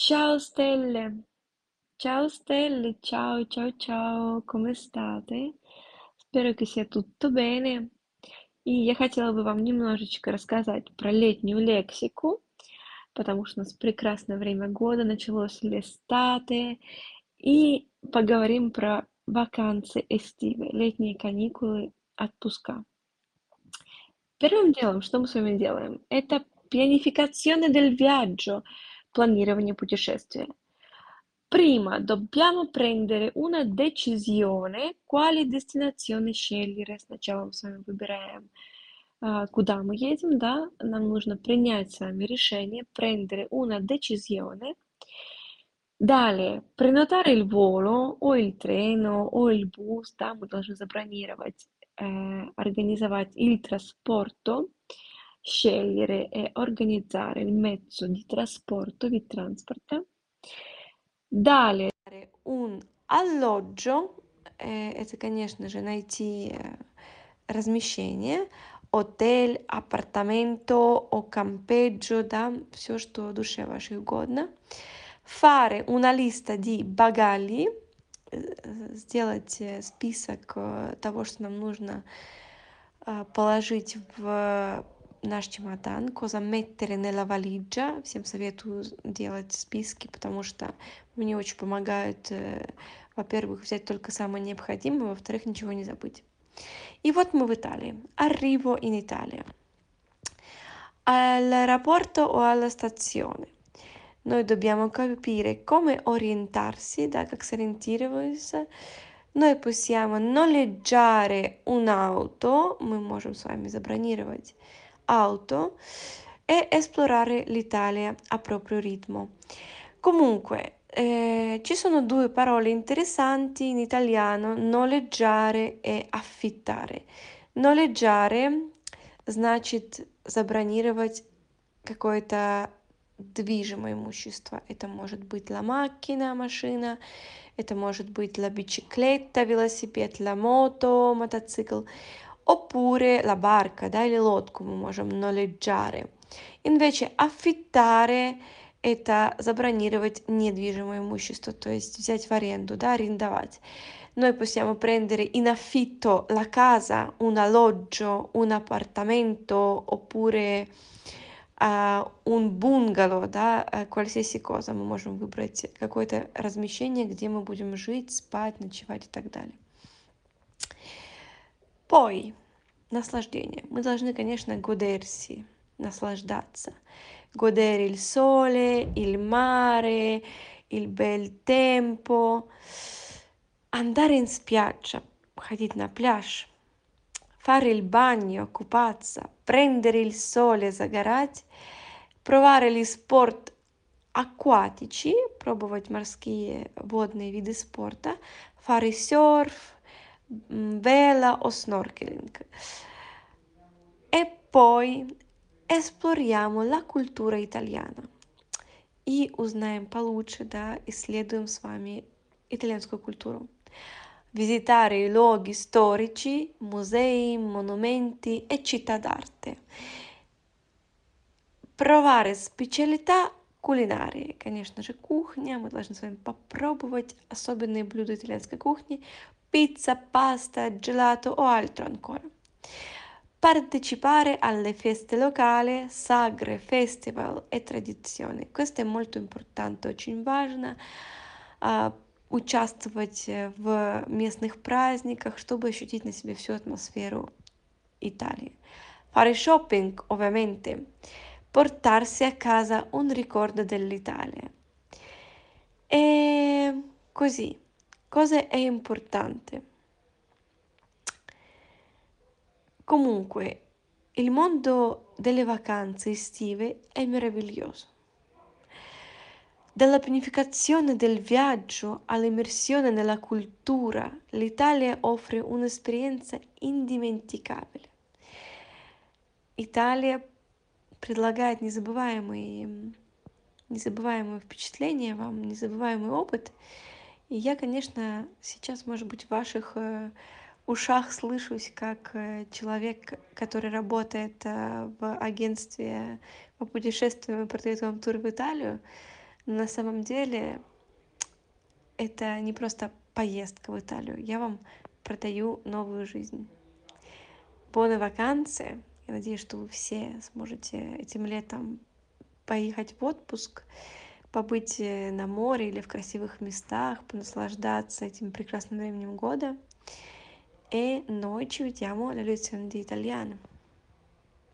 Ciao stelle, ciao stelle, ciao ciao ciao, come state? Спero che sia tutto bene. И я хотела бы вам немножечко рассказать про летнюю лексику, потому что у нас прекрасное время года, началось l'estate, и поговорим про вакансии estive, летние каникулы, отпуска. Первым делом, что мы с вами делаем, это pianificazione del viaggio, планирование путешествия. Prima dobbiamo prendere una decisione, quale destinazione scegliere. Сначала мы с вами выбираем, а, куда мы едем, да, нам нужно принять с вами решение, prendere una decisione. Далее, prenotare il volo, o il treno, o il bus, да, мы должны забронировать, э, организовать il trasporto, scegliere e organizzare il mezzo di trasporto, di transport. Далее, un alloggio, э, это, конечно же, найти э, размещение, отель, апартаменто, о campeggio, да, все, что душе вашей угодно. Fare una lista di bagagli, э, сделать список того, что нам нужно положить в наш чемодан, cosa mettere nella valigia. Всем советую делать списки, потому что мне очень помогают, во-первых, взять только самое необходимое, во-вторых, ничего не забыть. И вот мы в Италии. Arrivo in Italia. All'aeroporto o alla stazione. Noi dobbiamo capire come orientarsi, da как сориентироваться. Noi possiamo noleggiare un'auto, мы можем с вами забронировать auto e esplorare l'Italia a proprio ritmo. Comunque, eh, ci sono due parole interessanti in italiano, noleggiare e affittare. Noleggiare значит забронировать какое-то движимое имущество. Это может быть la macchina, машина, это может быть la bicicletta, велосипед, la moto, мотоцикл Oppure la barca, лодку мы можем noleggiare. Invece affittare – это забронировать недвижимое имущество, то есть взять в аренду, да, арендовать. Noi possiamo prendere in affitto la casa, un alloggio, un appartamento oppure uh, un bungalow, да, qualsiasi cosa. Мы можем выбрать какое-то размещение, где мы будем жить, спать, ночевать и так далее. Poi, наслаждение. Мы должны, конечно, godersi, наслаждаться. Godere il sole, il mare, il bel tempo. Andare in spiaggia, ходить на пляж. Fare il bagno, купаться. Prendere il sole, загорать. Provare gli sport acquatici, пробовать морские водные виды спорта. Fare surf, vela o snorkeling. E poi esploriamo la cultura italiana. И узнаем получше, да, исследуем с вами итальянскую культуру. Visitare i luoghi storici, musei, monumenti e città d'arte. Provare specialità кулинарии. Конечно же, кухня. Мы должны с вами попробовать особенные блюда итальянской кухни, pizza, pasta, gelato o altro ancora. Partecipare alle feste locali, sagre, festival e tradizioni. Questo è molto importante, очень важно uh, участвовать в местных праздниках, чтобы ощутить на себе всю атмосферу Италии. Fare shopping, ovviamente. Portarsi a casa un ricordo dell'Italia. E così. Cosa è importante? Comunque, il mondo delle vacanze estive è meraviglioso. Dalla pianificazione del viaggio all'immersione nella cultura, l'Italia offre un'esperienza indimenticabile. Италия предлагает незабываемые, незабываемые впечатления вам, незабываемый опыт – и я, конечно, сейчас, может быть, в ваших э, ушах слышусь как э, человек, который работает э, в агентстве по путешествиям и продает вам тур в Италию. на самом деле это не просто поездка в Италию. Я вам продаю новую жизнь. Боны вакансии. Я надеюсь, что вы все сможете этим летом поехать в отпуск, побыть э, на море или в красивых местах, понаслаждаться этим прекрасным временем года. E noi ci vediamo alla lezione.